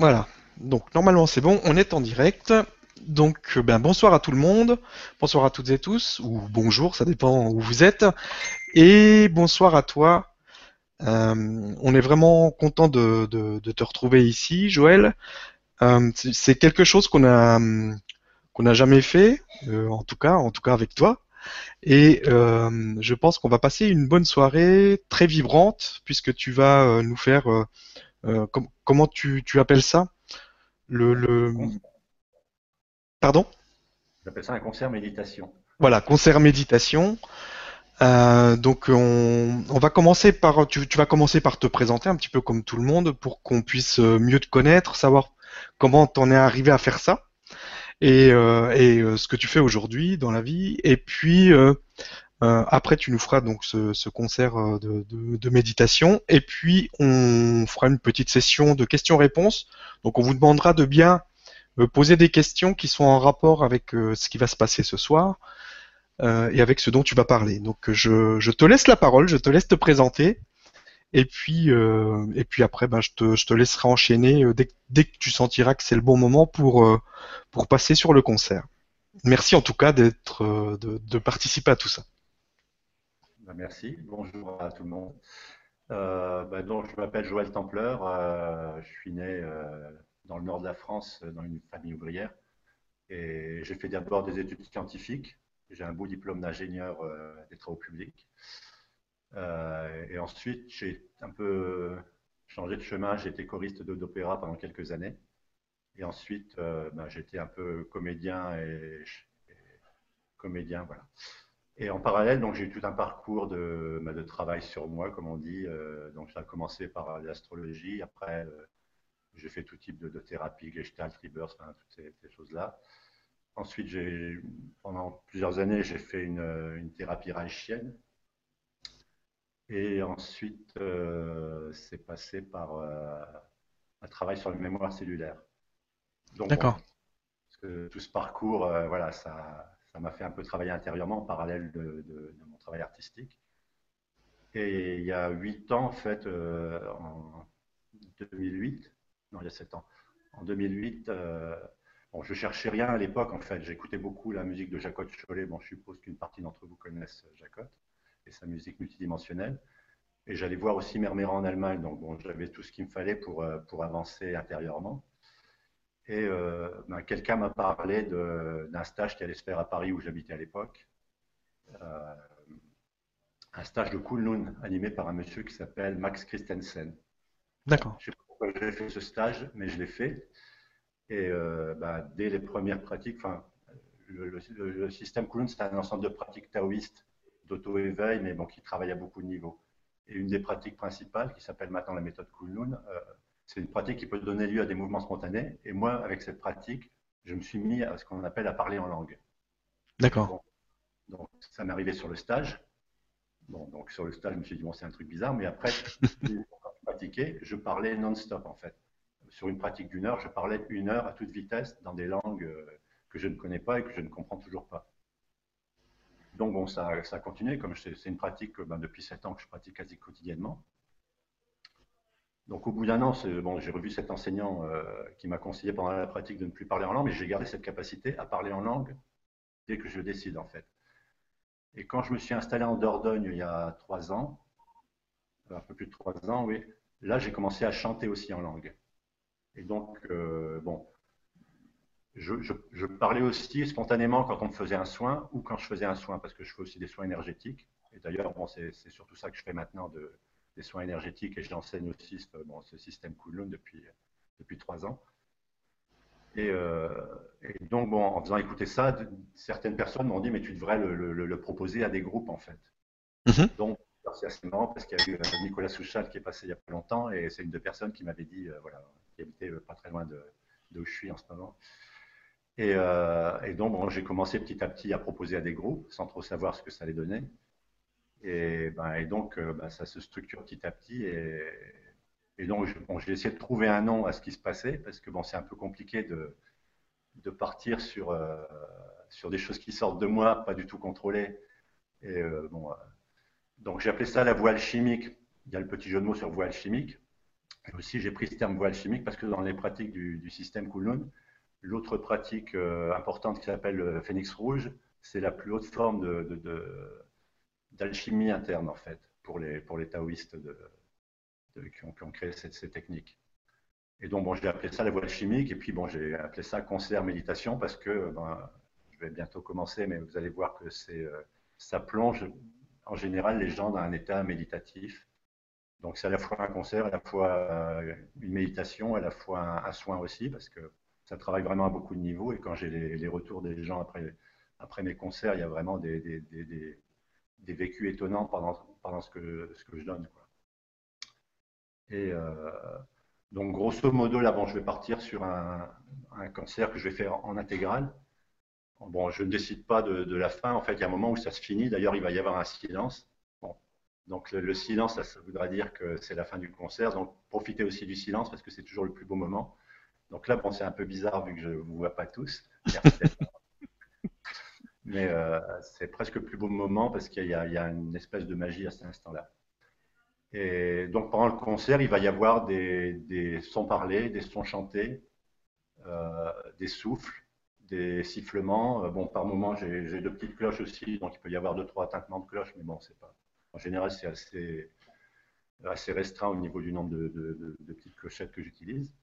Voilà. Donc normalement c'est bon, on est en direct. Donc euh, ben, bonsoir à tout le monde, bonsoir à toutes et tous, ou bonjour, ça dépend où vous êtes. Et bonsoir à toi. Euh, on est vraiment content de, te retrouver ici, Joël. Euh, c'est quelque chose qu'on a qu'on n'a jamais fait, en tout cas, en tout cas avec toi. Et je pense qu'on va passer une bonne soirée très vibrante, puisque tu vas nous faire, com- comment tu, tu appelles ça? Le, le, pardon? J'appelle ça un concert méditation. Voilà, concert méditation. Euh, donc on, on va commencer par, tu, tu vas commencer par te présenter un petit peu comme tout le monde pour qu'on puisse euh, mieux te connaître, savoir comment t'en es arrivé à faire ça et, euh, et euh, ce que tu fais aujourd'hui dans la vie. Et puis euh, euh, après tu nous feras donc ce, ce concert euh, de, de- de méditation et puis on fera une petite session de questions-réponses. Donc on vous demandera de bien euh, poser des questions qui sont en rapport avec euh, ce qui va se passer ce soir euh, et avec ce dont tu vas parler. Donc je, je te laisse la parole, je te laisse te présenter, et puis et puis après ben, je te, je te laisserai enchaîner dès, dès que tu sentiras que c'est le bon moment pour pour passer sur le concert. Merci en tout cas d'être de, de participer à tout ça. Ben, merci. Bonjour à tout le monde. Euh, ben, donc, je m'appelle Joël Templeur. euh, je suis né euh, dans le nord de la France, dans une famille ouvrière. Et j'ai fait d'abord des études scientifiques. J'ai un beau diplôme d'ingénieur des travaux publics. Et ensuite, j'ai un peu changé de chemin. J'ai été choriste d'opéra pendant quelques années. Et ensuite, j'ai été un peu comédien et, et comédien, voilà. Et en parallèle, donc j'ai eu tout un parcours de, bah, de travail sur moi, comme on dit. Euh, donc ça a commencé par l'astrologie, après euh, j'ai fait tout type de, de thérapie, Gestalt, Rebirth, enfin, toutes ces, ces choses-là. Ensuite, pendant plusieurs années, j'ai fait une, une thérapie reichienne. Et ensuite, euh, c'est passé par euh, un travail sur le mémoire cellulaire. Bon, D'accord. parce que tout ce parcours, euh, voilà, ça, ça m'a fait un peu travailler intérieurement en parallèle de, mon travail artistique. Et il y a huit ans, en fait, euh, en 2008, non, il y a sept ans, en 2008, euh, bon, je cherchais rien à l'époque, en fait. J'écoutais beaucoup la musique de Jacotte Cholet. Bon, je suppose qu'une partie d'entre vous connaissent Jacotte et sa musique multidimensionnelle. Et j'allais voir aussi Mermera en Allemagne, donc bon, j'avais tout ce qu'il me fallait pour, euh, pour avancer intérieurement. Et euh, ben, quelqu'un m'a parlé d'un stage qui allait se faire à Paris où j'habitais à l'époque. Euh, un stage de Kunlun animé par un monsieur qui s'appelle Max Christensen. D'accord. je ne sais pas pourquoi j'ai fait ce stage, mais je l'ai fait. Et euh, ben, dès les premières pratiques, le, le- le système Kunlun, c'est un ensemble de pratiques taoïstes d'auto-éveil, mais bon, qui travaille à beaucoup de niveaux. Et une des pratiques principales, qui s'appelle maintenant la méthode Kunlun, euh, c'est une pratique qui peut donner lieu à des mouvements spontanés. Et moi, avec cette pratique, je me suis mis à ce qu'on appelle à parler en langue. D'accord. Bon, donc, ça m'est arrivé sur le stage. Bon, donc sur le stage, je me suis dit, bon, c'est un truc bizarre, mais après, quand je pratiquais, je parlais non-stop en fait. Sur une pratique d'une heure, je parlais une heure à toute vitesse dans des langues euh, que je ne connais pas et que je ne comprends toujours pas. Donc bon, ça, ça a continué, comme c'est une pratique que ben, depuis 7 ans que je pratique quasi quotidiennement. Donc au bout d'un an, bon, j'ai revu cet enseignant euh, qui m'a conseillé pendant la pratique de ne plus parler en langue, mais j'ai gardé cette capacité à parler en langue dès que je décide en fait. Et quand je me suis installé en Dordogne il y a trois ans, un peu plus de trois ans, oui, là j'ai commencé à chanter aussi en langue. Et donc, euh, bon, je, je- parlais aussi spontanément quand on me faisait un soin ou quand je faisais un soin, parce que je fais aussi des soins énergétiques. Et d'ailleurs, bon, c'est surtout ça que je fais maintenant, de, des soins énergétiques, et j'enseigne aussi ce, bon, ce système Kunlun depuis, depuis trois ans. Et, euh, et donc, bon, en faisant écouter ça, de- certaines personnes m'ont dit, mais tu devrais le, le- le proposer à des groupes, en fait. Mhm. Donc, c'est assez marrant parce qu'il y a eu euh, Nicolas Souchal qui est passé il y a pas longtemps et c'est une des personnes qui m'avait dit, euh, voilà, qui habitait pas très loin de, de où je suis en ce moment. Et, euh, et donc, bon, j'ai commencé petit à petit à proposer à des groupes sans trop savoir ce que ça allait donner. Et, ben, et donc, euh, ben, ça se structure petit à petit. Et, et donc, je- bon, j'ai essayé de trouver un nom à ce qui se passait parce que bon, c'est un peu compliqué de, de partir sur, euh, sur des choses qui sortent de moi, pas du tout contrôlées. Et euh, bon, donc j'ai appelé ça la voie alchimique. Il y a le petit jeu de mots sur voie alchimique. Aussi, j'ai pris ce terme voile chimique parce que dans les pratiques du, système Kunlun, l'autre pratique importante qui s'appelle euh, phénix rouge, c'est la plus haute forme de, interne, en fait, pour les, pour les taoïstes qui, ont, créé ces, techniques. Et donc, bon, j'ai appelé ça la voile chimique, et puis, bon, j'ai appelé ça concert méditation parce que, ben, je vais bientôt commencer, mais vous allez voir que euh, ça plonge en général les gens dans un état méditatif donc c'est à la fois un concert, à la fois euh, une méditation, à la fois un, soin aussi, parce que ça travaille vraiment à beaucoup de niveaux. Et quand j'ai les, retours des gens après, après mes concerts, il y a vraiment des, des vécus étonnants pendant, pendant ce, que, ce que je donne. Quoi. Et euh, donc grosso modo, là, bon, je vais partir sur un, un concert que je vais faire en intégrale. Bon, je ne décide pas de, la fin. En fait, il y a un moment où ça se finit. D'ailleurs, il va y avoir un silence. Donc le, silence, ça, voudra dire que c'est la fin du concert. Donc profitez aussi du silence parce que c'est toujours le plus beau moment. Donc là, bon, c'est un peu bizarre vu que je ne vous vois pas tous. Mais euh, c'est presque le plus beau moment parce qu'il y, a une espèce de magie à cet instant-là. Et donc pendant le concert, il va y avoir des, sons parlés, des sons chantés, euh, des souffles, des sifflements. Euh, bon, par moment, j'ai deux petites cloches aussi, donc il peut y avoir deux, trois tintements de cloches, mais bon, c'est pas, en général, c'est assez, restreint au niveau du nombre de, petites clochettes que j'utilise.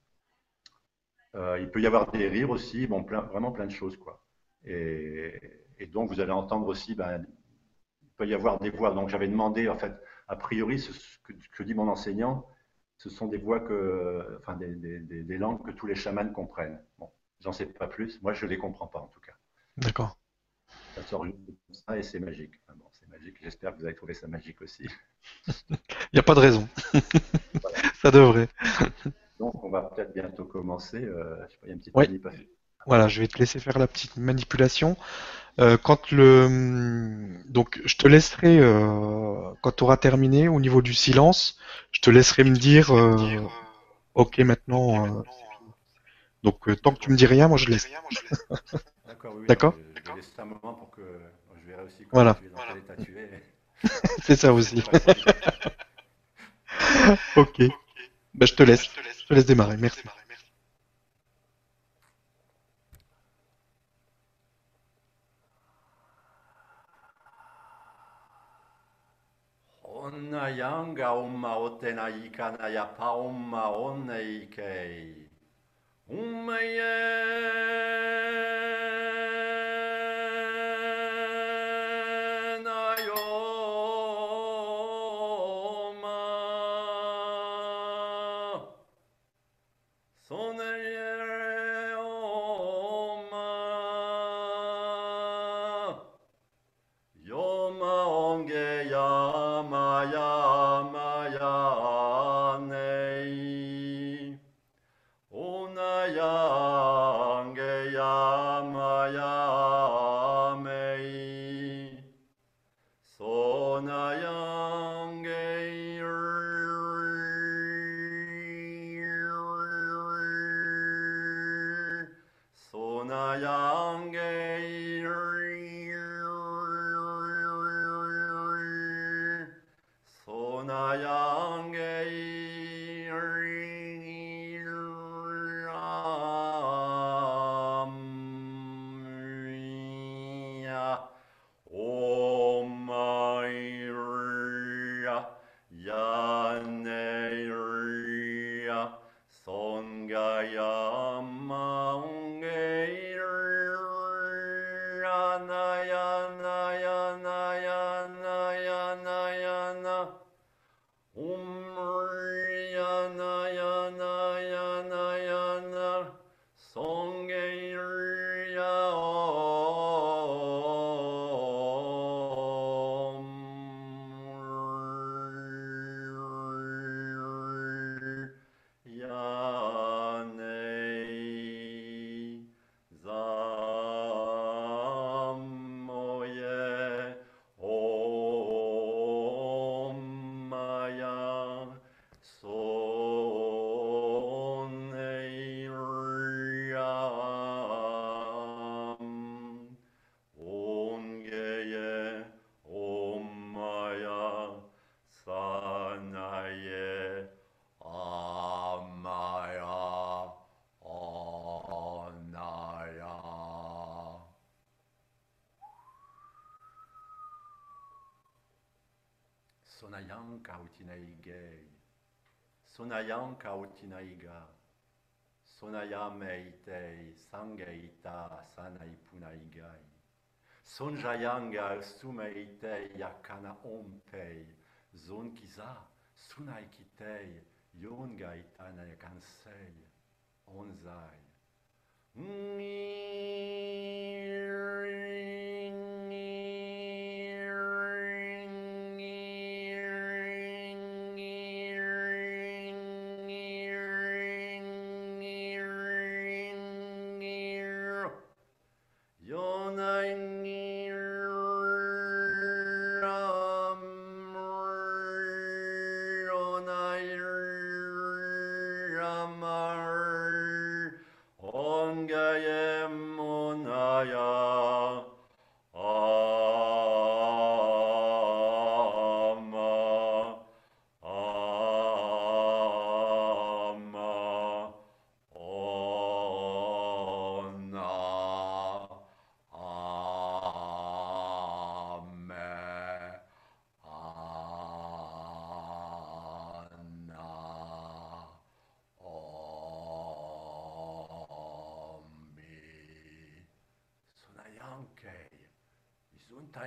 Il peut y avoir des rires aussi, bon, vraiment plein de choses. Quoi. Et, donc, vous allez entendre aussi, ben, il peut y avoir des voix. Donc, j'avais demandé, en fait, a priori, ce que, dit mon enseignant, ce sont des voix que, enfin, des, langues que tous les chamans comprennent. Bon, j'en sais pas plus. Moi, je les comprends pas, en tout cas. D'accord. Ça sort comme ça et c'est magique. J'espère que vous avez trouvé ça magique aussi. Il n'y a pas de raison. ça devrait. Donc, on va peut-être bientôt commencer. Euh, je sais pas, il y a une petite manipulation. Voilà, je vais te laisser faire la petite manipulation. Euh, quand le donc je te laisserai euh, quand tu auras terminé au niveau du silence, je te laisserai me dire OK maintenant. donc tant que tu me dis rien, moi je laisse. D'accord. Oui, D'accord. Je, je laisse un moment pour que voilà. C'est ça aussi. ok. Bah, je te laisse. Je te laisse démarrer. Merci. Onna yanga umma otena ikana ya pa umma onna ikei. Umma Sonayang Om Maya. Ya. Tinaïga, Sonaya Meitei, Sangeita, Sanai Punaigai, Sonjayanga, Sumeitei, Yakana Ompei, Zonkiza, Sunaikitei, Yongaitana Kansei, Onzai. Mm -hmm.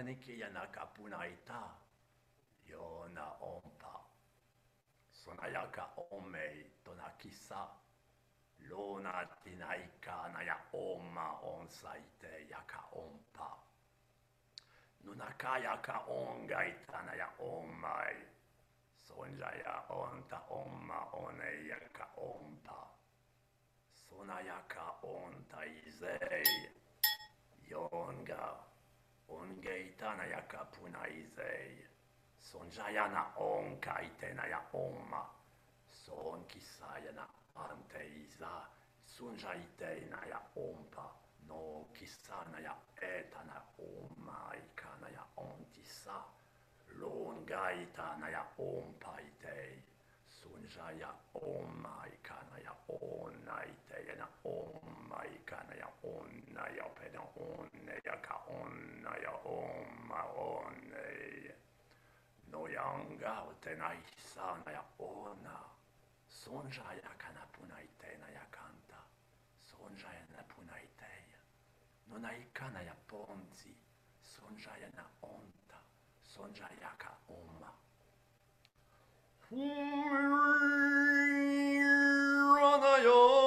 하나님께 연약할 아니다 요나 온파 소나야가 오메이 도나키사 로나 디나이카 나야 오마 온사이테 야카 온파 누나카 야카 온가이타 나야 오마이 손자야 온타 오마 오네 야카 온파 소나야카 온타 이제이 Ungeitana ya kapuna izei. Sonjayana on kaitena ya oma. Son kisayana ante iza. Sunjaitena ya ompa. No kisana ya etana oma ikana ya ontisa. Lon gaitana ya ompa itei. Sunjaya oma gaute nai sana ya ona, Sonja ya kana punaite na ya kanta. sonžaja napuna iteja, nona ikana ya ponzi. Sonja ya na onta, Sonja ya ka oma. Fumirana ja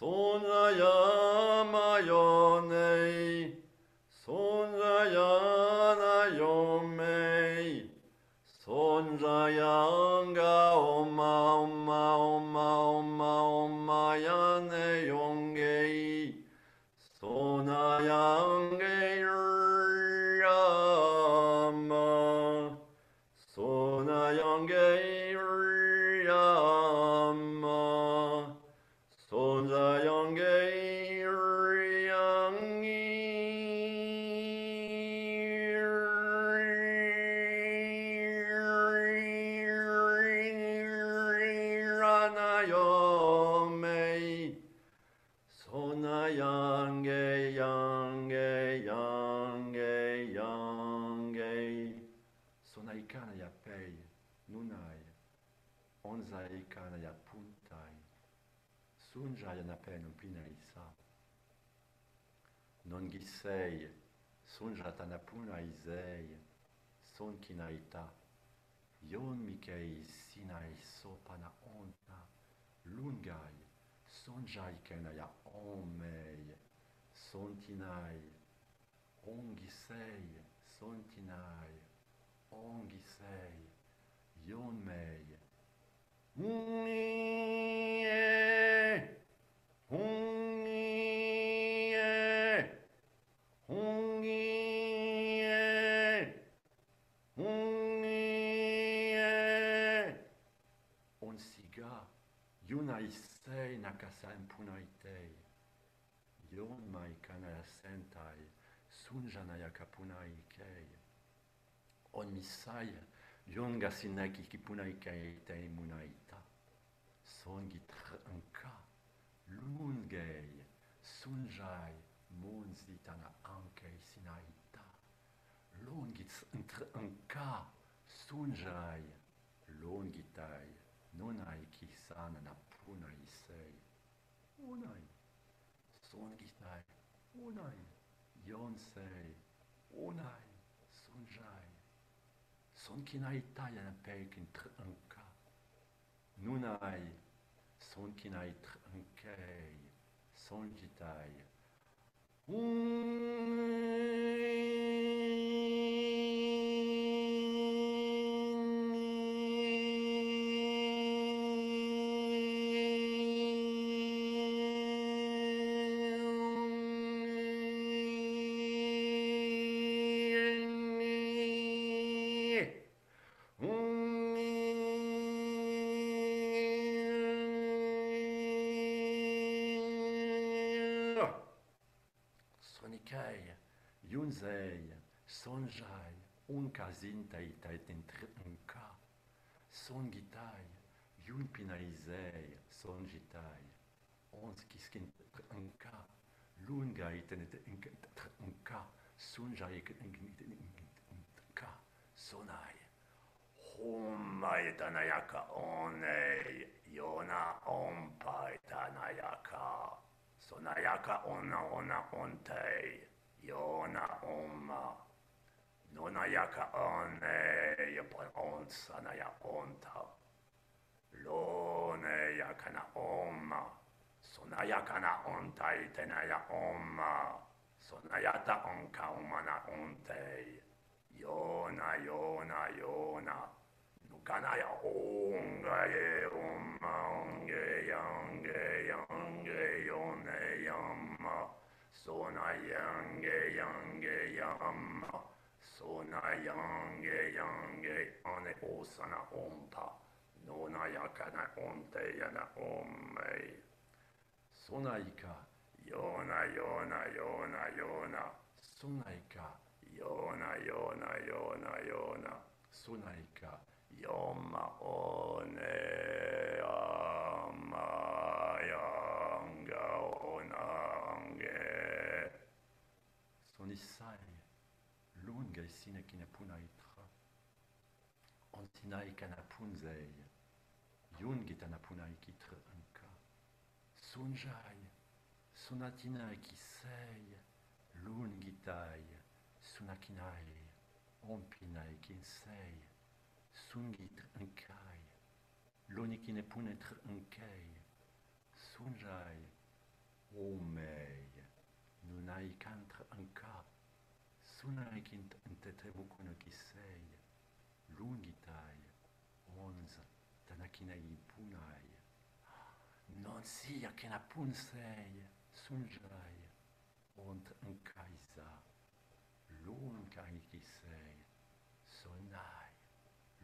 そな山よねい anjaikenaya omei sontinai ongisei sontinai ongisei yonmei mm -hmm. הייתה אמונה איתה. Songit anka, lungei, sunjai, monzit Anke ankei sinaita. Longits anka, sunjai, longitai, Nunai kisana na punai sei. Unai, songitai, unai, yonsei, unai, sunjai. Son taia na tr anka, nunai, son kinai tr ankei, son gitai, Sonikai, casintaiteit întreunca, son gitai, yun pinalizei, son gitai, ons kiskin treten ka, lungait întreunca, son jai întreunca, sonai. hom mai tanayaka onei, yona onpai tanayaka, sonayaka ona ona ontei, yona onma. Nonajaka one je pon onca na ja onta. Lone jaka na oma. Sona jaka na onta i te na ja oma. Sona jata onka oma na ontej. Jona, jona, jona. Nukana ja onga je oma onge jange jange jone jamma. Sona jange jange jamma. そなやんげやんげあねおさなおんぱのなやかなおんてやなおんめいそないか。ようなようなようなような。そないか。ようなようなようなような。そないか。よまおねあまやんがおなんげ。そにさ kina punaitra. Ontinai kana punzei. Yungitana punai kitra anka. Sunjai, sunatina kisei, lungitai, sunakinai, ompinai kinsei, sungit ankai, lonikine punetr ankei, sunjai, omei, nunai anka, Sunarikint entetrebukunokisei, lungitai, ons, tanakinai punai, non si akenapunsei, sunjai, ont ankaisa, lunkarikisei, sonai,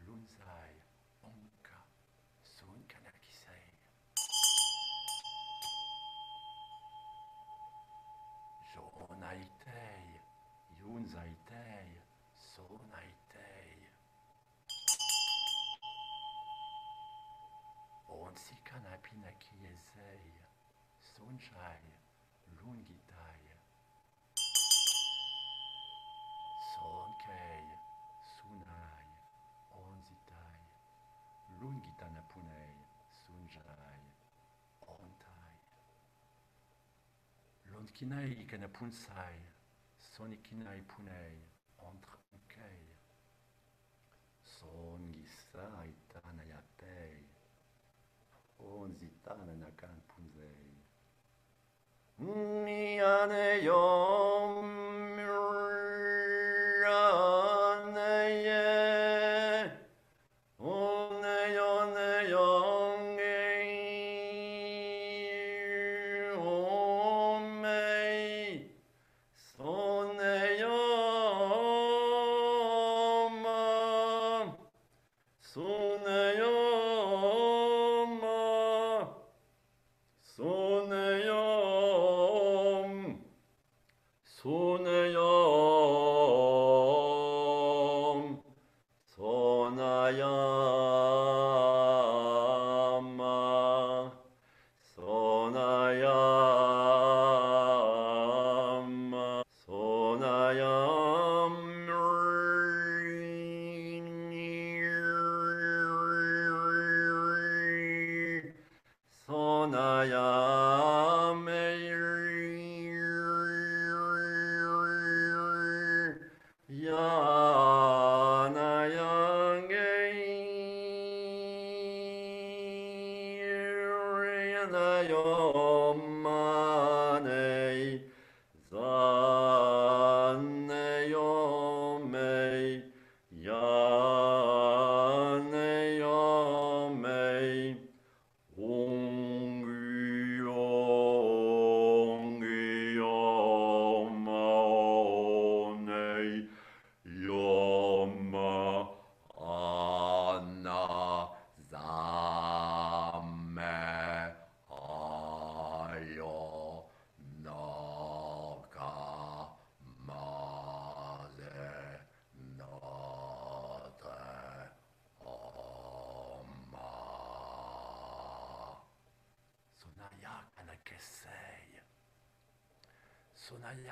lunzai, sunjai, lungitai. Sonkei, sunai, onzitai, lungitana punei, sunjai, ontai. Londkinai kana punsai, sonikinai punei, entre unkei. Songisai tanaya pei, onzitana nakan punzei. 미안해요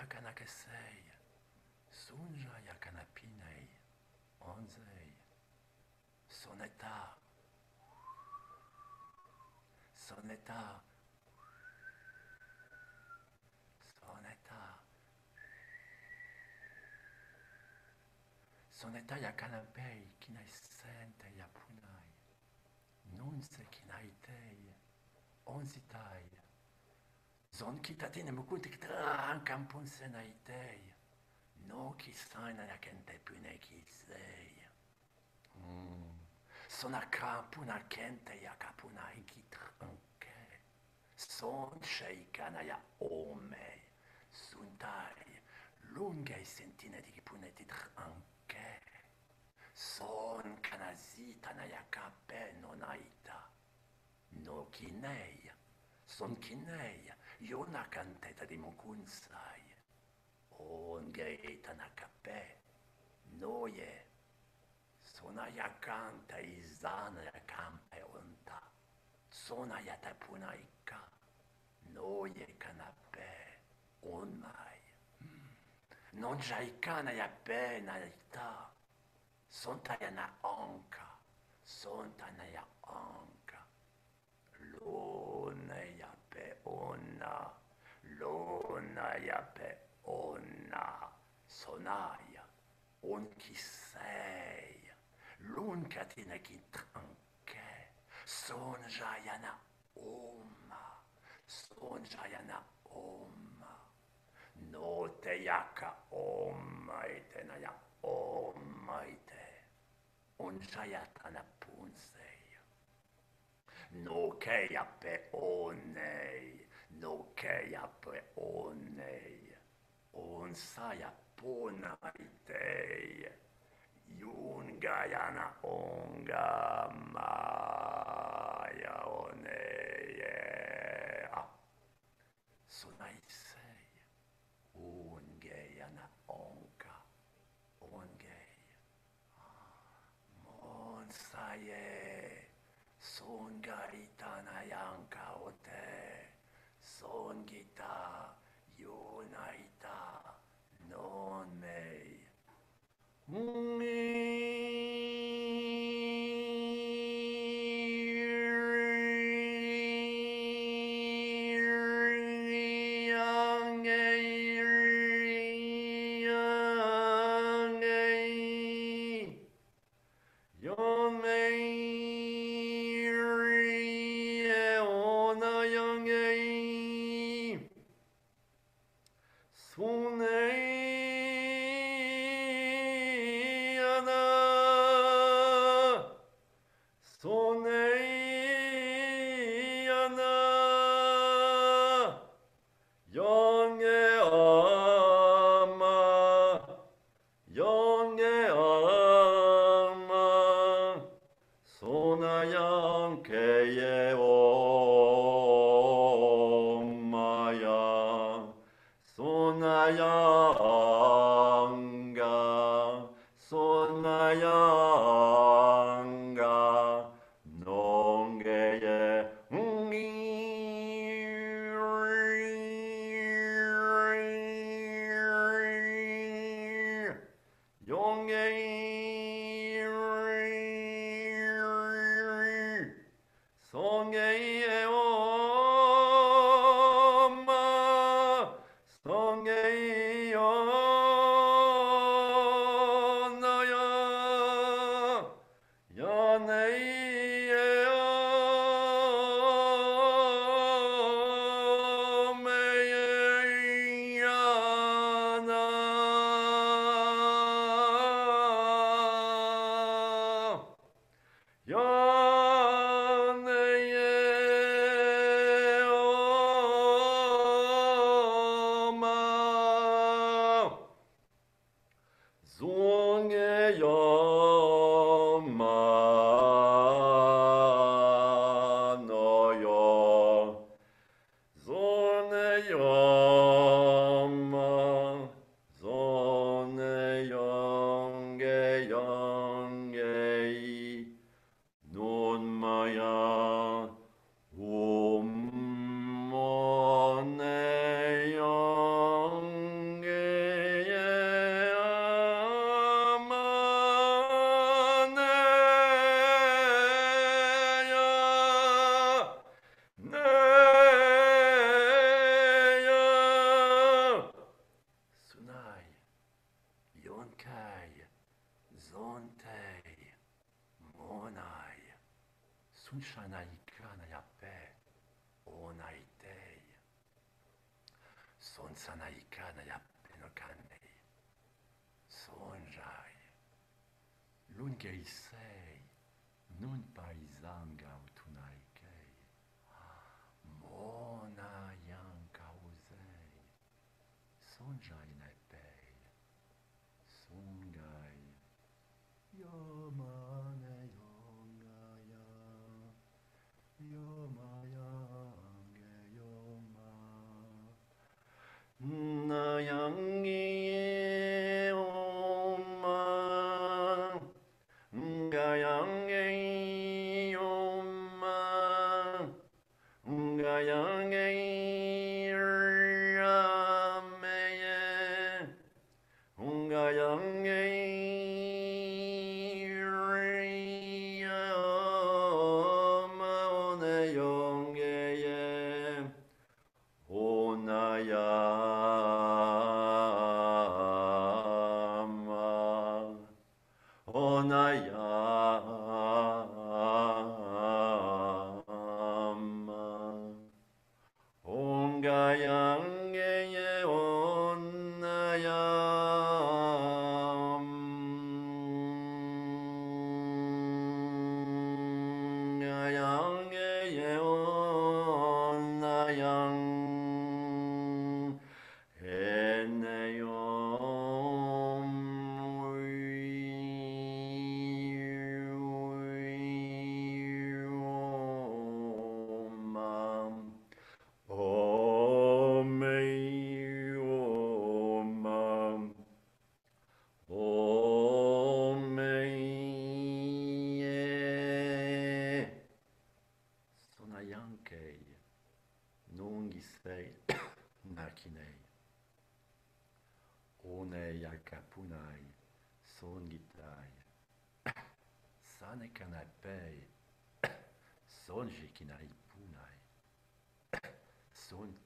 Sonaya kanakesei, sunja yakanapinei, onzei, soneta, soneta, soneta, soneta yakanapei, kinai sente yapunai, nunse kinai tei, onzitai, Zonkitate nemukutiketra ankampunsenaitei. Noki sainanakentepunekitzei. Hmm. Sonakapunakenteja kapunaikitranke. Son sheikanaja omei. Suntai lungei sentinedikipunetitranke. Son kanazitanaja kapenonaita. Nokinei. Sonkinei. Jona canteta di Mokunzai, Ongeita Nakape, Noye, Sonaya canta Izana Kampe Onta, Sonaya Tapunaika, Noye Kanape, Onmai, hmm. Non Jaikana Yape Naita, Sontayana Anka, Sontayana Anka, Loneya 女ローナやペ女 sonája, onkiszeja, lunkatineki tranke, szonzsájana oma, szonzsájana oma, notejaka omaite naja omaite, onzsájatana punzeja, nokeja pe onej, nokeja onneja, on saja ponaiteja, jungajana ongamaaja oneja. so na i sej, un ge jana on ga, ongeja, monsaje, son ga rita na jankaa. sån gitar, Jonaita, nån mig. Mm.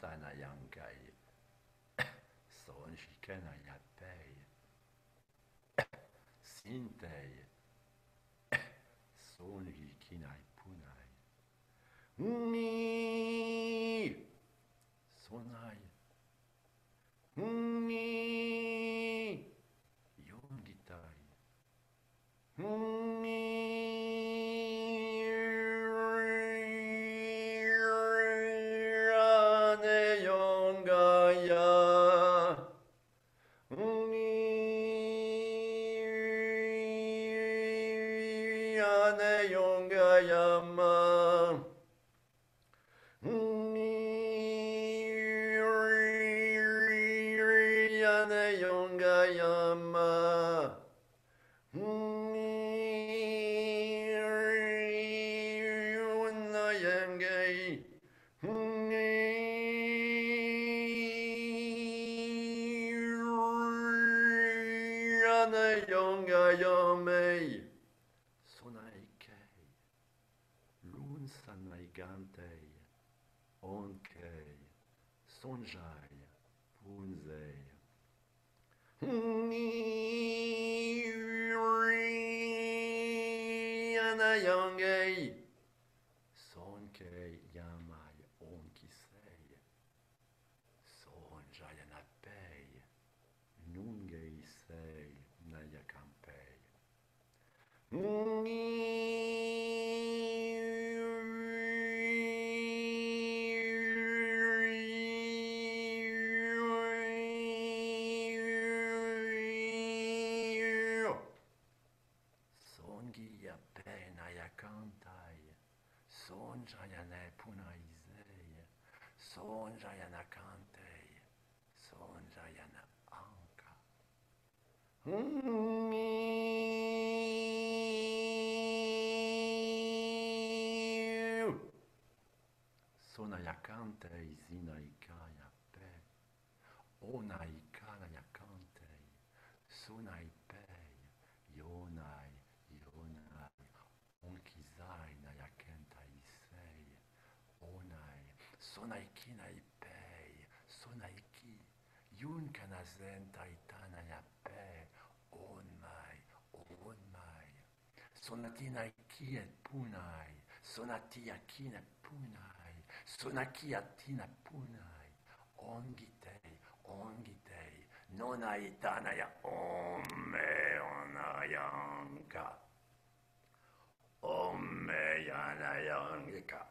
在ด้ใ所以盖งไ Sona ja kantei, zina i kaja pe. Ona i kana ja kantei, sona i pei, jonai, jonai. Onki zaina ja kentai sei, onai. Sona i kina i pei, sona i ki. Jun kana zentai Sonatina ikia e punai, sonatia kina punai, sonakia tina punai, ongitei, ongitei, nona itanaya omme onayanka, omme yanayanka,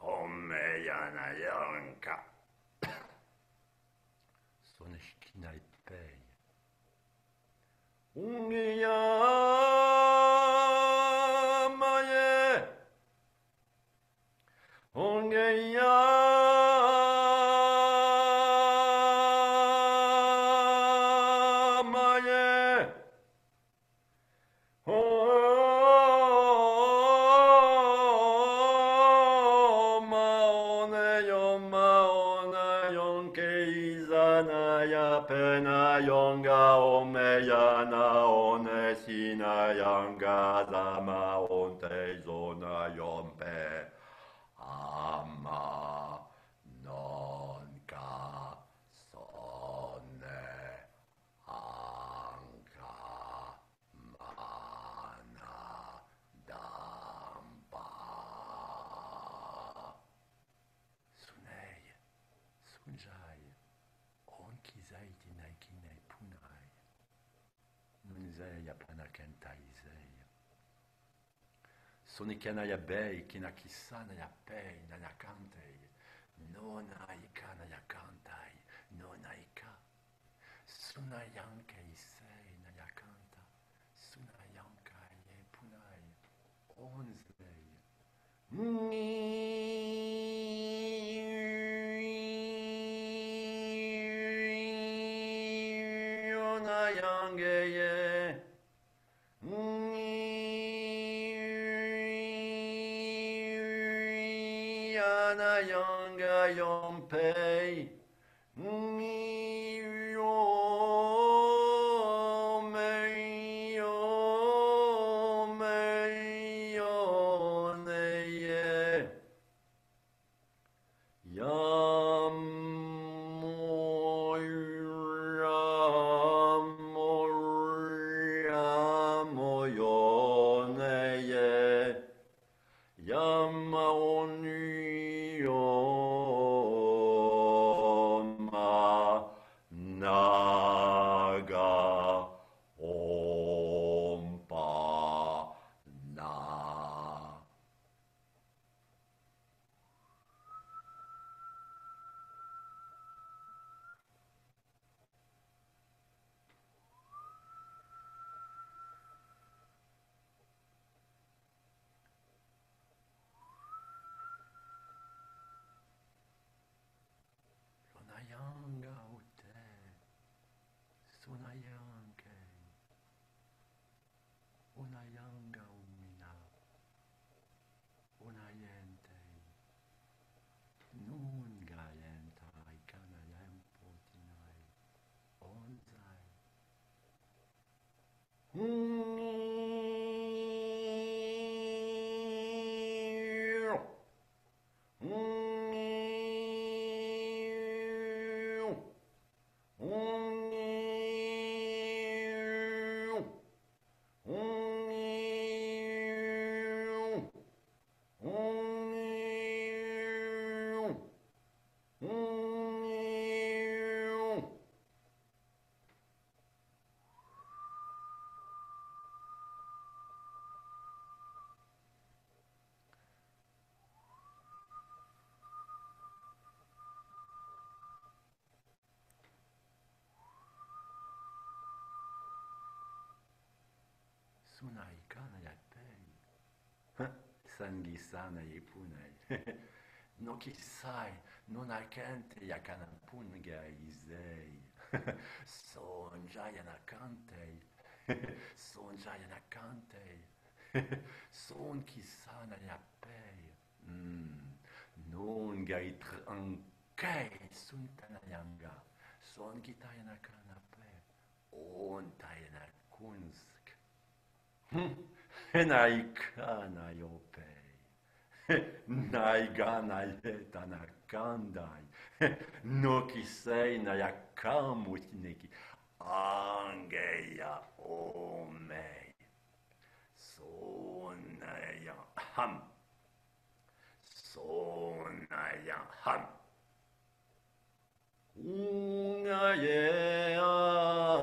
omme yanayanka, soneshkina itpei, ungiyanka, sina Isaia, panakenta Isaia. Sonikana i kinakisana yapei, nanakantei, nonaika nayakantai, nonaika, sunayanka isei, nayakanta, sunayanka yepunai, onzei. Onayangeye. Yom pay. sona ikana ya pei sangisana ipunai no kisai non akente yakanapunga izei sonja yanakantei sonja yanakantei son kisana ya pei hmm. non gai trankei suntanayanga son kitayana kanape on tayana kunsi Henaikana yopei. Naigana yetana kandai. Nokiseina yakamutniki. Angeya omei. Sonaya ham. Sonaya ham. Ungaye amma.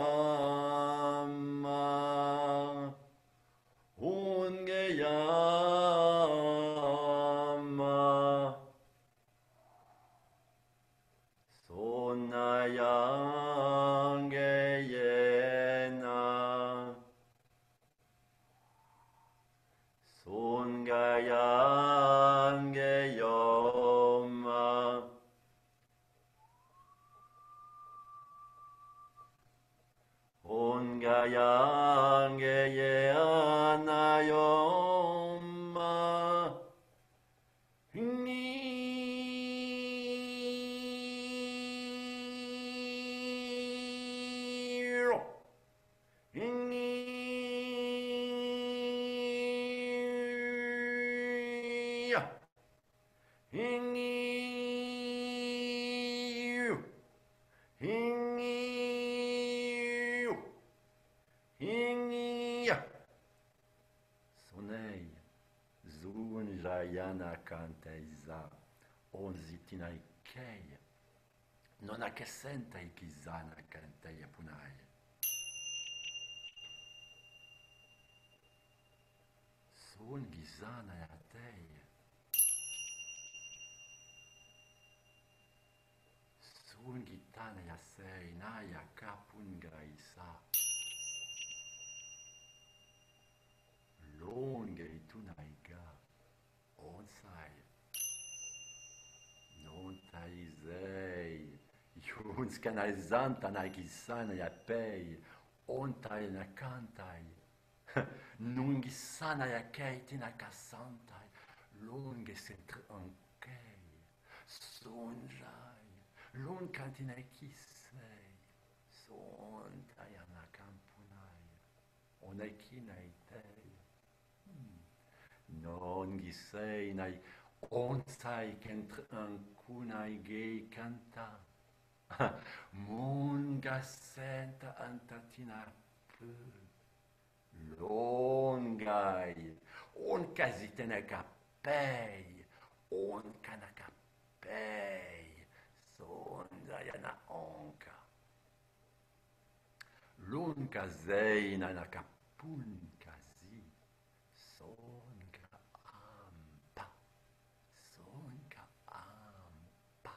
ga yang tisane à la taille. sei na naya kapunga isa. Longa itunaiga onsai. Non taizei. Yuns kanalizanta na gisana ya pei. Ontai na kantai. lunghi sana e chei tina cassantai, lunghe sempre anchei, songiai, lung cantina e chissei, sontai alla campunai, onechina e tei. Mm. Non ghisei nai onzai cantr ancunai gei canta, munga senta antatina peu. Longai, on casitene capei, on cana capei, sonda yana onca. Lunca zeina na capun casi, songa ampa, songa ampa.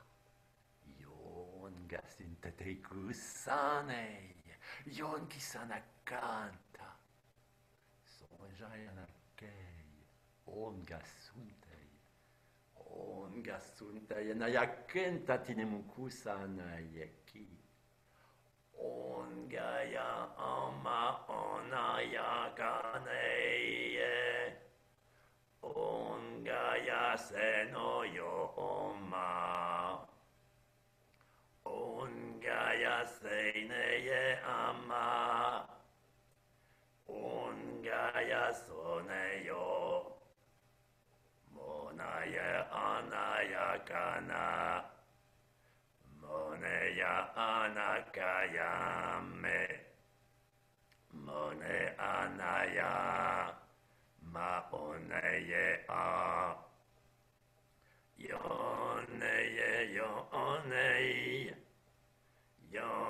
Jayanakei, Ongasuntai, Ongasuntai, Nayakenta Tinemukusa Nayaki, Ongaya Ama Onayakaneye, Ongaya Senoyo Oma. Ongaya Seineye Ama. やそねよ。もなやあなやかな。もねやあなかやめ。もねあなや。まおねえあよねえよねえよ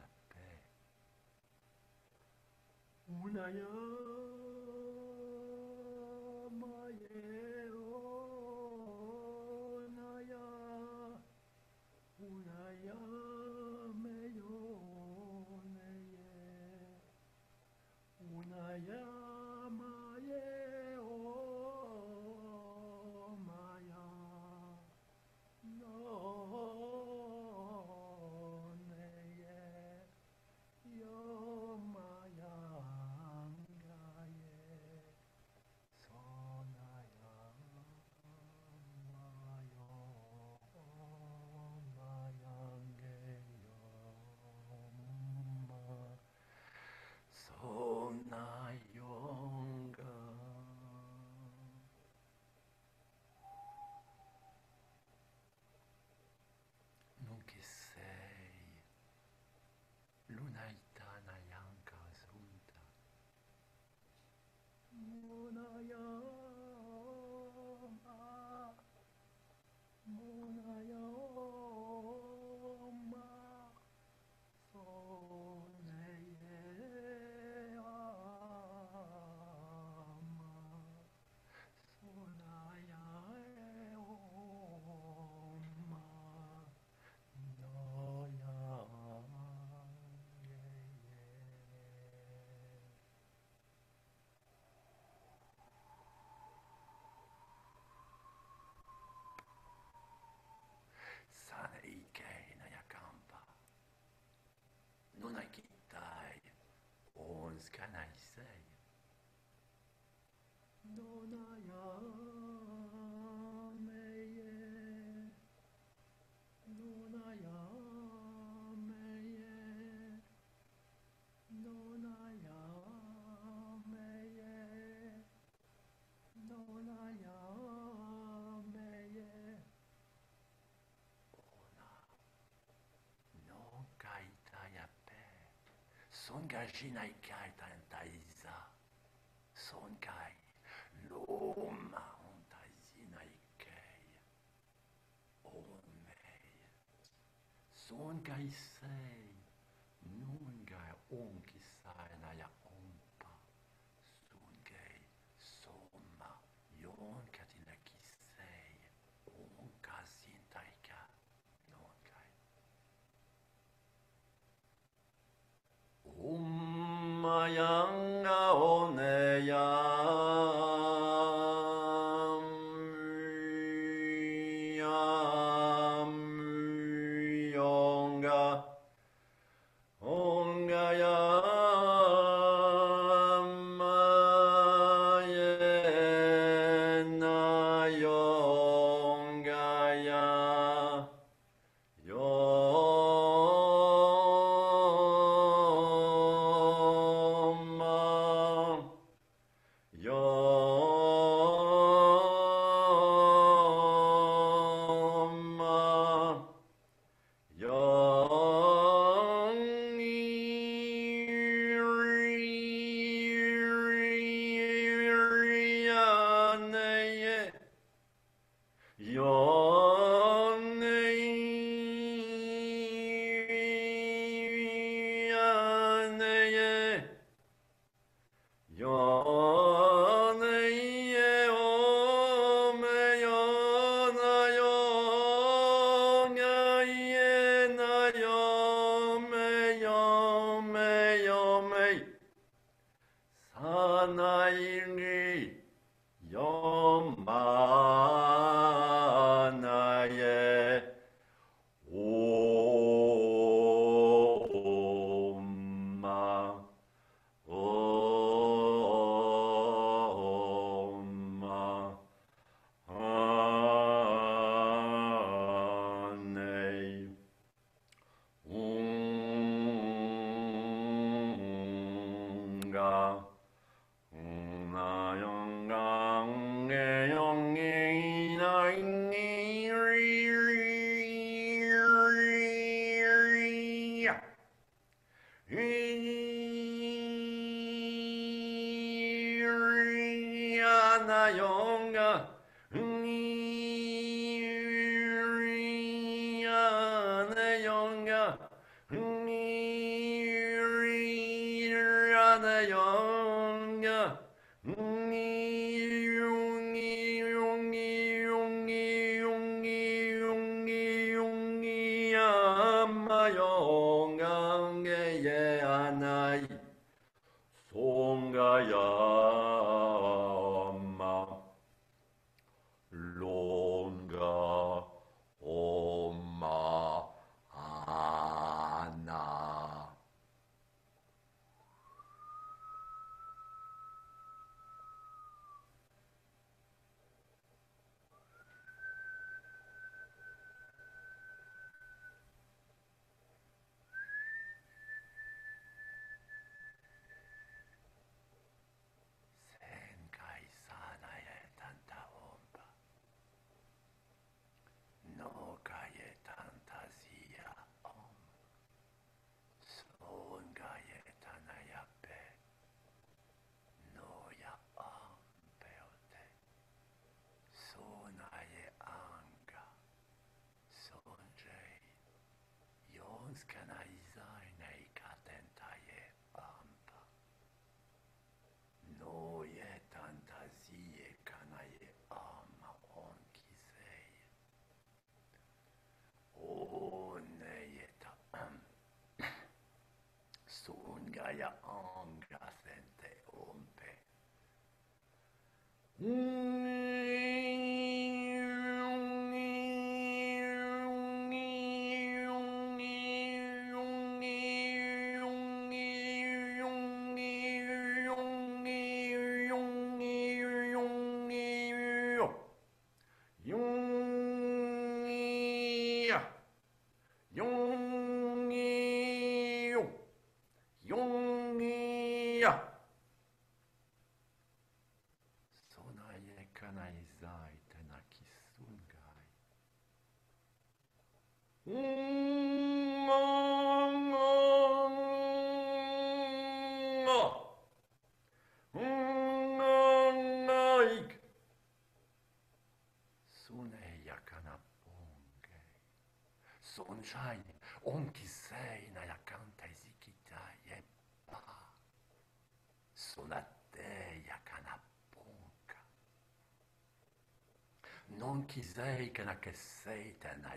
문하여 songaginaikai Songai, loma ontazinaikei, omei, songai sei. Young. ja onga sen te umpe. Mm. Non kisei kana kesei na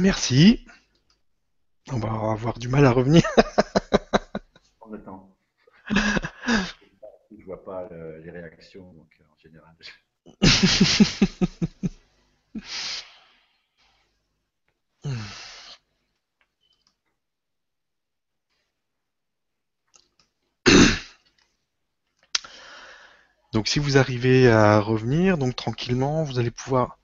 Merci. On va avoir du mal à revenir. En temps. Je vois pas le- les réactions, donc euh, en général. Donc si vous arrivez à revenir, donc tranquillement, vous allez pouvoir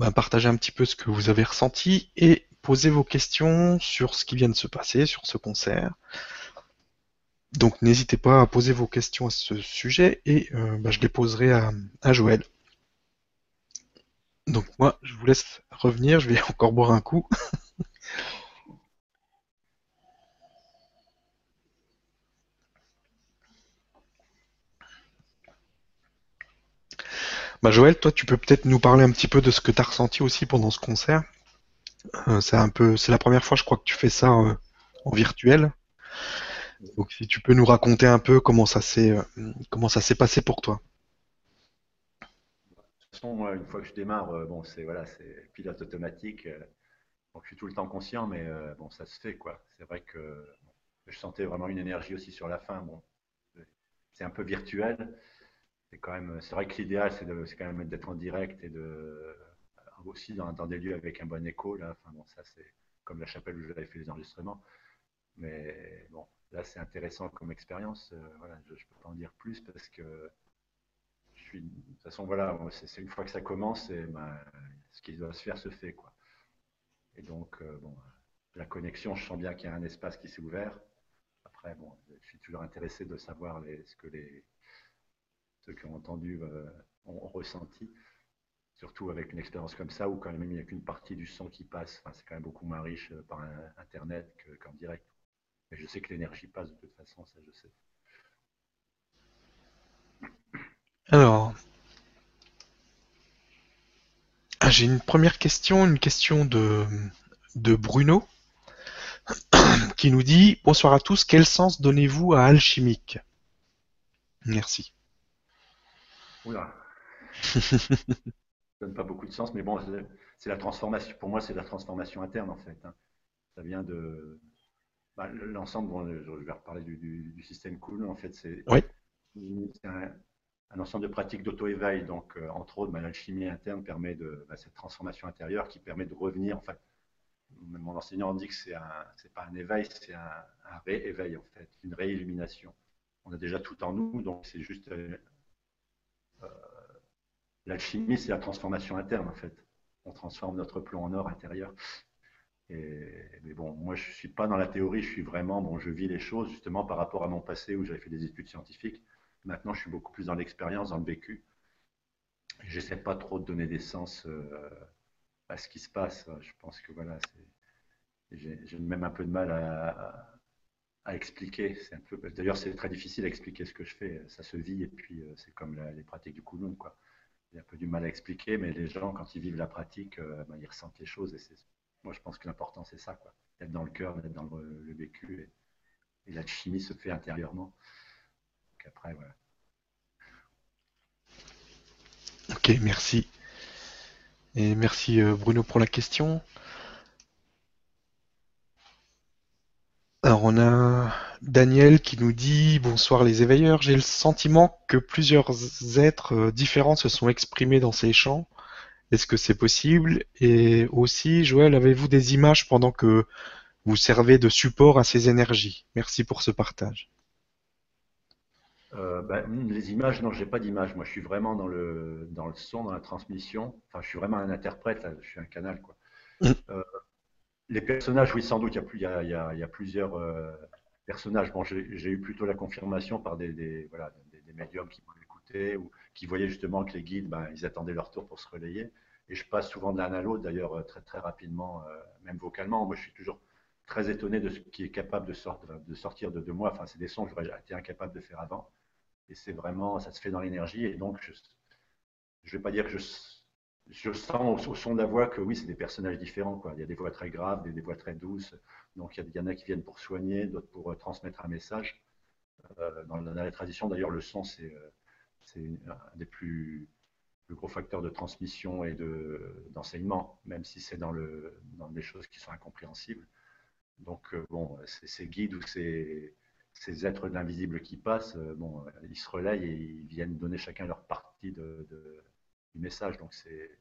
bah, partager un petit peu ce que vous avez ressenti et poser vos questions sur ce qui vient de se passer, sur ce concert. Donc n'hésitez pas à poser vos questions à ce sujet et euh, bah, je les poserai à Joël. Donc moi, je vous laisse revenir, je vais encore boire un coup. Bah Joël, toi, tu peux peut-être nous parler un petit peu de ce que tu as ressenti aussi pendant ce concert. Euh, c'est un peu, c'est la première fois, je crois, que tu fais ça euh, en virtuel. Donc, si tu peux nous raconter un peu comment ça s'est, euh, comment ça s'est passé pour toi. De toute façon, une fois que je démarre, bon, c'est voilà, c'est pilote automatique. donc je suis tout le temps conscient, mais bon, ça se fait quoi. C'est vrai que bon, je sentais vraiment une énergie aussi sur la fin. Bon, c'est un peu virtuel. C'est quand même, c'est vrai que l'idéal, c'est quand même d'être en direct et de aussi dans, des lieux avec un bon écho là. Bon, ça c'est comme la chapelle où j'avais fait les enregistrements. Mais bon, là c'est intéressant comme expérience. Euh, voilà, je, je peux pas en dire plus parce que je suis, de toute façon, voilà, c'est une fois que ça commence, et, ben, ce qui doit se faire se fait, quoi. Et donc, euh, bon, la connexion, je sens bien qu'il y a un espace qui s'est ouvert. Après, bon, je suis toujours intéressé de savoir ce que les, ceux qui ont entendu euh, ont, ressenti, surtout avec une expérience comme ça, où quand même il n'y a qu'une partie du son qui passe. Enfin, c'est quand même beaucoup moins riche euh, par Internet que- qu'en direct. Mais je sais que l'énergie passe de toute façon, ça je sais. Alors, ah, j'ai une première question, une question de, de Bruno, qui nous dit Bonsoir à tous, quel sens donnez-vous à alchimique? Merci. Oula. donne pas beaucoup de sens, mais bon, c'est- la transformation. Pour moi, c'est la transformation interne en fait. hein. Ça vient de bah, l'ensemble. bon, je vais reparler du, du- du système cool. En fait, c'est Oui. un, un ensemble de pratiques d'auto-éveil. Donc, euh, entre autres, bah, l'alchimie interne permet de bah, cette transformation intérieure qui permet de revenir. En fait, mon enseignant dit que c'est c'est pas un éveil, c'est un, un rééveil en fait, une réillumination. On a déjà tout en nous, donc c'est juste euh, L'alchimie, c'est la transformation interne, en fait. On transforme notre plomb en or intérieur. Mais bon, moi, je ne suis pas dans la théorie, je suis vraiment, bon, je vis les choses justement par rapport à mon passé où j'avais fait des études scientifiques. Maintenant, je suis beaucoup plus dans l'expérience, dans le vécu. J'essaie pas trop de donner des sens euh, à ce qui se passe. Je pense que voilà, j'ai même un peu de mal à- expliquer. C'est un peu, d'ailleurs, c'est très difficile à expliquer ce que je fais. Ça se vit et puis euh, c'est comme les pratiques du Kouloun, quoi. Il y a un peu du mal à expliquer, mais les gens, quand ils vivent la pratique, euh, ben, ils ressentent les choses. Et c'est, moi, je pense que l'important, c'est ça, quoi. D'être dans le cœur, d'être dans le, le vécu. Et, et la chimie se fait intérieurement. Donc après, voilà. Ok, merci. Et merci euh, Bruno pour la question. Alors on a Daniel qui nous dit Bonsoir les éveilleurs, j'ai le sentiment que plusieurs êtres euh, différents se sont exprimés dans ces chants. Est-ce que c'est possible? Et aussi, Joël, avez-vous des images pendant que vous servez de support à ces énergies? Merci pour ce partage. Euh, ben, les images, non, j'ai pas d'image. Moi, je suis vraiment dans le, dans le son, dans la transmission. Enfin, je suis vraiment un interprète, là. Je suis un canal, quoi. Mm. Euh, les personnages, oui, sans doute, il y a, plusieurs personnages. Bon, j'ai eu plutôt la confirmation par des, médiums qui écouté ou qui voyaient justement que les guides, ben, ils attendaient leur tour pour se relayer. Et je passe souvent de l'un à l'autre, d'ailleurs, euh, très, très rapidement, euh, même vocalement. Moi, je suis toujours très étonné de ce qui est capable de, sort- de sortir de, de moi. Enfin, c'est des sons que j'aurais été incapable de faire avant. Et c'est vraiment, ça se fait dans l'énergie. Et donc, je ne vais pas dire que je, je sens au, son de la voix que oui, c'est des personnages différents. Il y a des voix très graves, des, voix très douces. Donc, il y, en a qui viennent pour soigner, d'autres pour euh, transmettre un message. Euh, dans, la tradition, d'ailleurs, le son, c'est euh, un des plus gros facteur de transmission et de, d'enseignement, même si c'est dans, le, dans des choses qui sont incompréhensibles. Donc, euh, bon, ces guides ou ces, êtres de l'invisible qui passent, bon, ils se relayent et ils viennent donner chacun leur partie de, du message. Donc, c'est.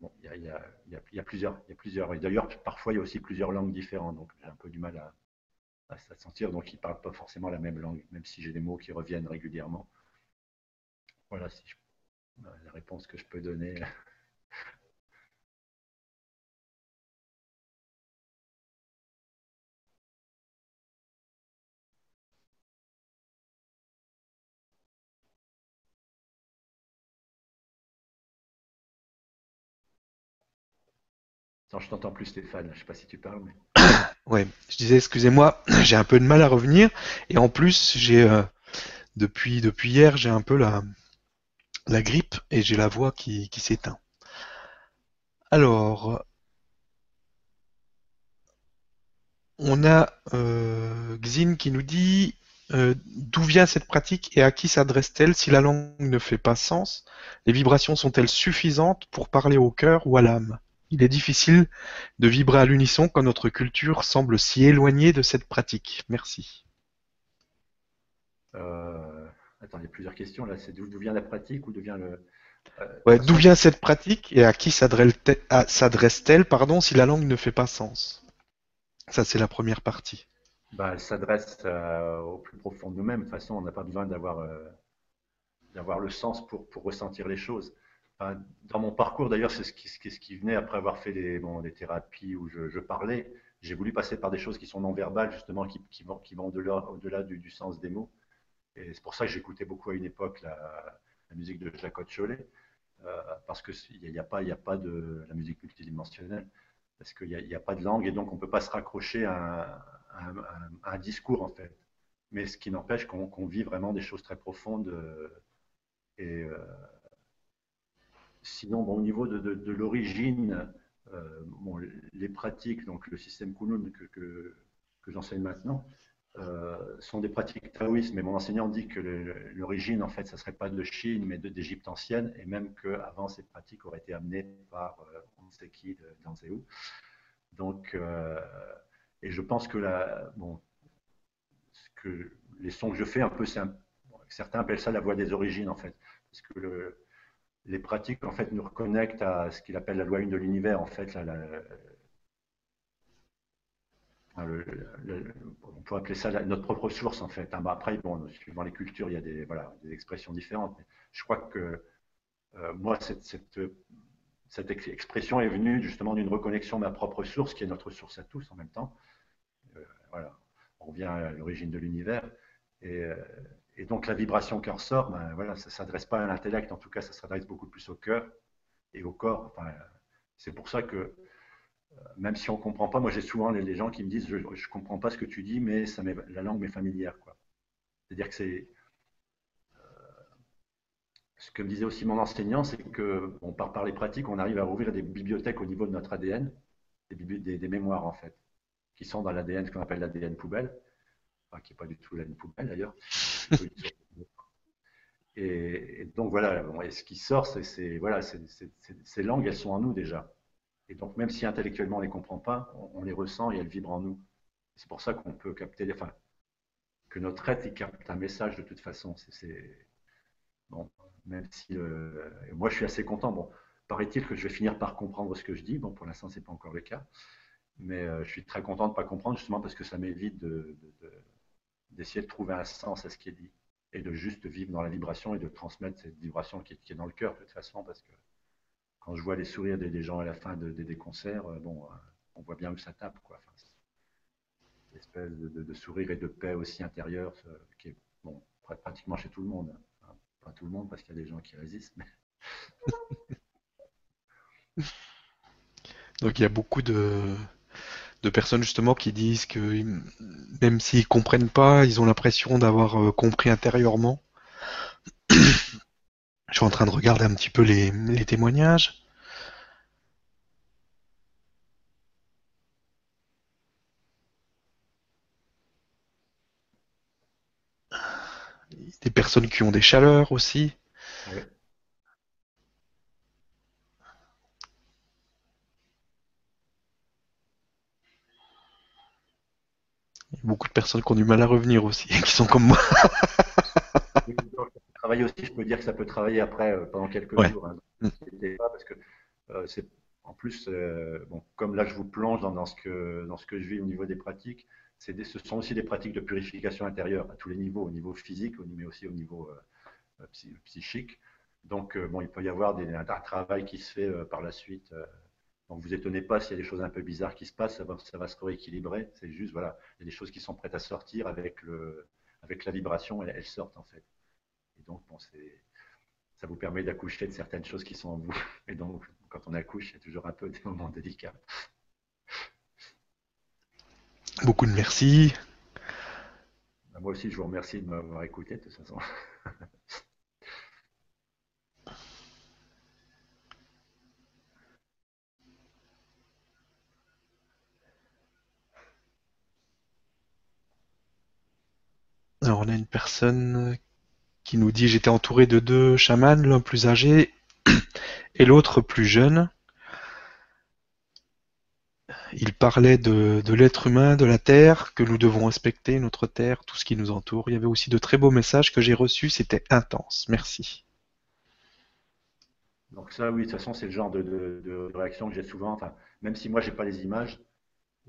Bon, il y a, y, y a, plusieurs. Y a plusieurs. Et d'ailleurs, parfois, il y a aussi plusieurs langues différentes. Donc, j'ai un peu du mal à, à, sentir. Donc, ils parlent pas forcément la même langue, même si j'ai des mots qui reviennent régulièrement. Voilà, si la réponse que je peux donner. Je t'entends plus Stéphane, je ne sais pas si tu parles. Mais... je disais excusez-moi, j'ai un peu de mal à revenir. Et en plus, euh, depuis, hier, j'ai un peu la, grippe et j'ai la voix qui, qui s'éteint. Alors, on a euh, Xin qui nous dit euh, d'où vient cette pratique et à qui s'adresse-t-elle si la langue ne fait pas sens? Les vibrations sont-elles suffisantes pour parler au cœur ou à l'âme? Il est difficile de vibrer à l'unisson quand notre culture semble si éloignée de cette pratique. Merci. Euh, attends, il y a plusieurs questions là. C'est d'où vient la pratique ou d'où vient le. Euh, d'où vient cette pratique et à qui s'adresse-t-elle pardon, si la langue ne fait pas sens? Ça, c'est la première partie. Bah, elle s'adresse euh, au plus profond de nous-mêmes. De toute façon, on n'a pas besoin d'avoir d'avoir le sens pour, pour ressentir les choses. Dans mon parcours, d'ailleurs, c'est ce qui, venait après avoir fait des, thérapies où je, parlais. J'ai voulu passer par des choses qui sont non verbales, justement, qui, vont, au-delà au -delà du, sens des mots. Et c'est pour ça que j'écoutais beaucoup à une époque la, musique de Jacques Cholet, euh, parce qu'il n'y a pas de la musique multidimensionnelle, parce qu'il n'y a, pas de langue et donc on ne peut pas se raccrocher à, un discours en fait. Mais ce qui n'empêche qu'on vit vraiment des choses très profondes. Euh, et euh, sinon, bon, au niveau de, l'origine, les pratiques, donc le système Kunlun que, que, j'enseigne maintenant, euh, sont des pratiques taoïstes, mais mon enseignant dit que l'origine, en fait, ça ne serait pas de Chine, mais d'Égypte ancienne, et même qu'avant, ces pratiques auraient été amenées par euh, on ne. Donc, euh, et je pense que, la, bon, que les sons que je fais, un peu, certains appellent ça la voix des origines, en fait, parce que le, les pratiques, en fait, nous reconnectent à ce qu'il appelle la loi une de l'univers, en fait, on pourrait appeler ça notre propre source en fait. Hein. Bah, après, bon, suivant les cultures, il y a des, voilà, des expressions différentes. je crois que euh, moi, cette, cette, cette, expression est venue justement d'une reconnexion à ma propre source, qui est notre source à tous en même temps. Euh, voilà, on revient à l'origine de l'univers. Et, euh, et, donc la vibration qui en sort, ben, voilà, ça ne s'adresse pas à l'intellect, en tout cas, ça s'adresse beaucoup plus au cœur et au corps. Enfin, c'est pour ça que même si on ne comprend pas, moi j'ai souvent les, gens qui me disent je ne comprends pas ce que tu dis, mais la langue m'est familière. C'est-à-dire que c'est. Euh, ce que me disait aussi mon enseignant, c'est que bon, par, par les pratiques, on arrive à rouvrir des bibliothèques au niveau de notre ADN, des, des, mémoires en fait, qui sont dans l'ADN, ce qu'on appelle l'ADN poubelle, qui n'est pas du tout l'ADN poubelle d'ailleurs. et, donc voilà, ce qui sort, c'est voilà, ces langues, elles sont en nous déjà. Et donc, même si intellectuellement on ne les comprend pas, on, les ressent et elles vibrent en nous. C'est pour ça qu'on peut capter, enfin, que notre être il capte un message de toute façon. Bon, même si moi je suis assez content. Bon, paraît-il que je vais finir par comprendre ce que je dis. Bon, pour l'instant, c'est pas encore le cas, mais euh, je suis très content de ne pas comprendre justement parce que ça m'évite de, d'essayer de, trouver un sens à ce qui est dit et de juste vivre dans la vibration et de transmettre cette vibration qui est, dans le cœur de toute façon parce que quand je vois les sourires des, gens à la fin des concerts, euh, bon, euh, on voit bien où ça tape, quoi. Enfin, espèce de, sourire et de paix aussi intérieure, qui est bon, pratiquement chez tout le monde. pas tout le monde, parce qu'il y a des gens qui résistent, mais. Donc il y a beaucoup de, de, personnes justement qui disent que même s'ils comprennent pas, ils ont l'impression d'avoir euh, compris intérieurement. Je suis en train de regarder un petit peu les, témoignages. Des personnes qui ont des chaleurs aussi. Beaucoup de personnes qui ont du mal à revenir aussi, qui sont comme moi. travailler aussi, je peux dire que ça peut travailler après euh, pendant quelques jours. Hein. Mm. parce que euh, c'est en plus, euh, bon, comme là je vous plonge dans, ce que, dans ce que je vis au niveau des pratiques, des, ce sont aussi des pratiques de purification intérieure à tous les niveaux, au niveau physique, mais aussi au niveau psychique. Donc, bon, il peut y avoir des, un, travail qui se fait par la suite. Donc, vous étonnez pas s'il y a des choses un peu bizarres qui se passent, ça va, ça va se rééquilibrer. C'est juste, voilà, il y a des choses qui sont prêtes à sortir avec, le, avec la vibration, elles sortent en fait. Et donc, bon, ça vous permet d'accoucher de certaines choses qui sont en vous. Et donc, quand on accouche, il y a toujours un peu des moments délicats. Beaucoup de merci. Bah, moi aussi, je vous remercie de m'avoir écouté de toute façon. on a une personne qui nous dit j'étais entouré de deux chamans, l'un plus âgé et l'autre plus jeune. Il parlait de, l'être humain, de la terre, que nous devons respecter, notre terre, tout ce qui nous entoure. Il y avait aussi de très beaux messages que j'ai reçus, c'était intense. Merci. Donc ça, oui, de toute façon, c'est le genre de, réaction que j'ai souvent. Même si moi, j'ai pas les images,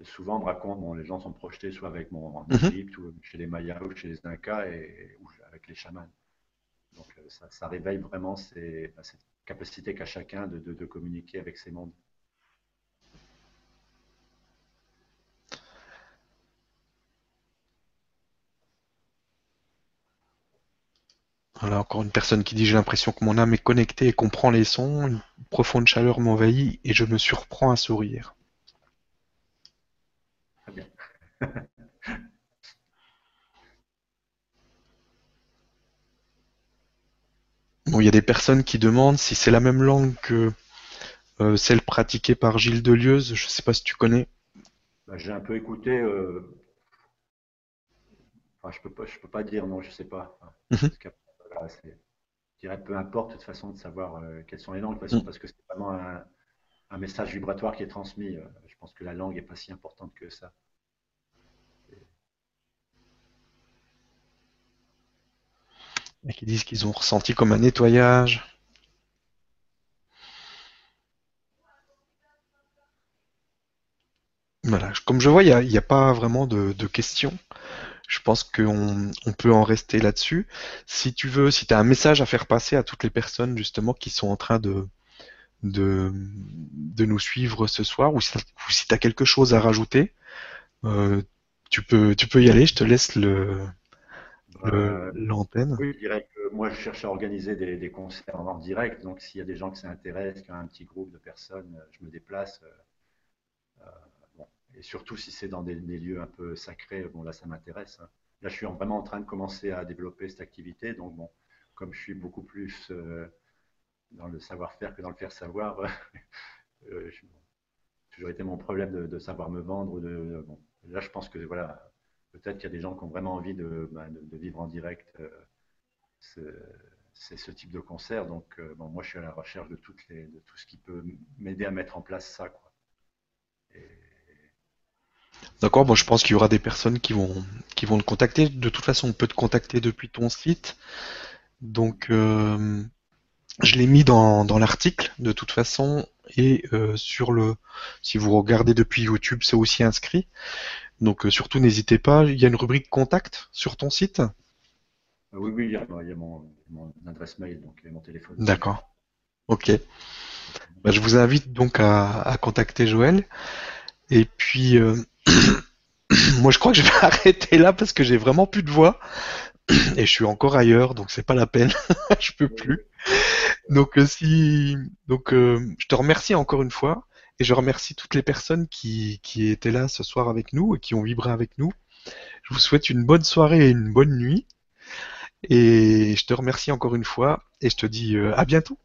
souvent on me raconte, bon, les gens sont projetés soit avec mon mhm. Égypte, ou chez les Mayas, ou chez les Incas, et, ou avec les chamans. Donc euh, ça, réveille vraiment bah, cette capacité qu'a chacun de, communiquer avec ces mondes. Voilà, encore une personne qui dit j'ai l'impression que mon âme est connectée et comprend les sons, une profonde chaleur m'envahit et je me surprends à sourire. Très bien. il y a des personnes qui demandent si c'est la même langue que euh, celle pratiquée par Gilles Delieuse. Je ne sais pas si tu connais. Bah, j'ai un peu écouté. Euh, je peux pas, je peux pas dire non, je sais pas. Mhm. je dirais peu importe de toute façon de savoir euh, quelles sont les langues, parce, mhm. parce que c'est vraiment un, un, message vibratoire qui est transmis. je pense que la langue n'est pas si importante que ça. Et qui disent qu'ils ont ressenti comme un nettoyage. Voilà, comme je vois, il n'y a, pas vraiment de, questions. Je pense qu'on on peut en rester là-dessus. Si tu veux, si tu as un message à faire passer à toutes les personnes justement qui sont en train de, de, nous suivre ce soir, ou si, tu as quelque chose à rajouter, euh, tu, peux, tu peux y aller, je te laisse le, l'antenne Oui, je dirais que moi, je cherche à organiser des, concerts en direct. Donc, s'il y a des gens qui s'intéressent, qui ont un petit groupe de personnes, euh, je me déplace. Euh, Et surtout, si c'est dans des, lieux un peu sacrés, bon, là, ça m'intéresse. Hein. Là, je suis vraiment en train de commencer à développer cette activité. Donc, bon, comme je suis beaucoup plus dans le savoir-faire que dans le faire-savoir, euh, toujours été mon problème de, savoir me vendre. De, bon, là, je pense que voilà, peut-être qu'il y a des gens qui ont vraiment envie de, bah, vivre en direct euh, ce, type de concert. Donc, euh, bon, moi, je suis à la recherche de, tout ce qui peut m'aider à mettre en place ça. Quoi. D'accord, bon, je pense qu'il y aura des personnes qui vont, qui vont le contacter. De toute façon, on peut te contacter depuis ton site. Donc, euh, je l'ai mis dans, dans l'article de toute façon et sur le, si vous regardez depuis YouTube, c'est aussi inscrit. Donc euh, surtout n'hésitez pas, il y a une rubrique contact sur ton site? Euh, Oui, oui, il y a, mon, adresse mail, donc mon téléphone. D'accord. Ok. Bah, je vous invite donc à, contacter Joël. Et puis, euh, moi je crois que je vais arrêter là parce que j'ai vraiment plus de voix. Et je suis encore ailleurs, donc c'est pas la peine. je peux plus. Donc si, donc je te remercie encore une fois. Et je remercie toutes les personnes qui, étaient là ce soir avec nous et qui ont vibré avec nous. Je vous souhaite une bonne soirée et une bonne nuit. Et je te remercie encore une fois et je te dis euh, à bientôt.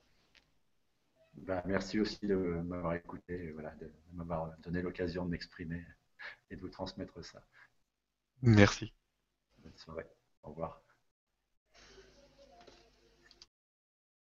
Ben, merci aussi de m'avoir écouté, de m'avoir donné l'occasion de m'exprimer et de vous transmettre ça. Merci. Bonne soirée. Au revoir.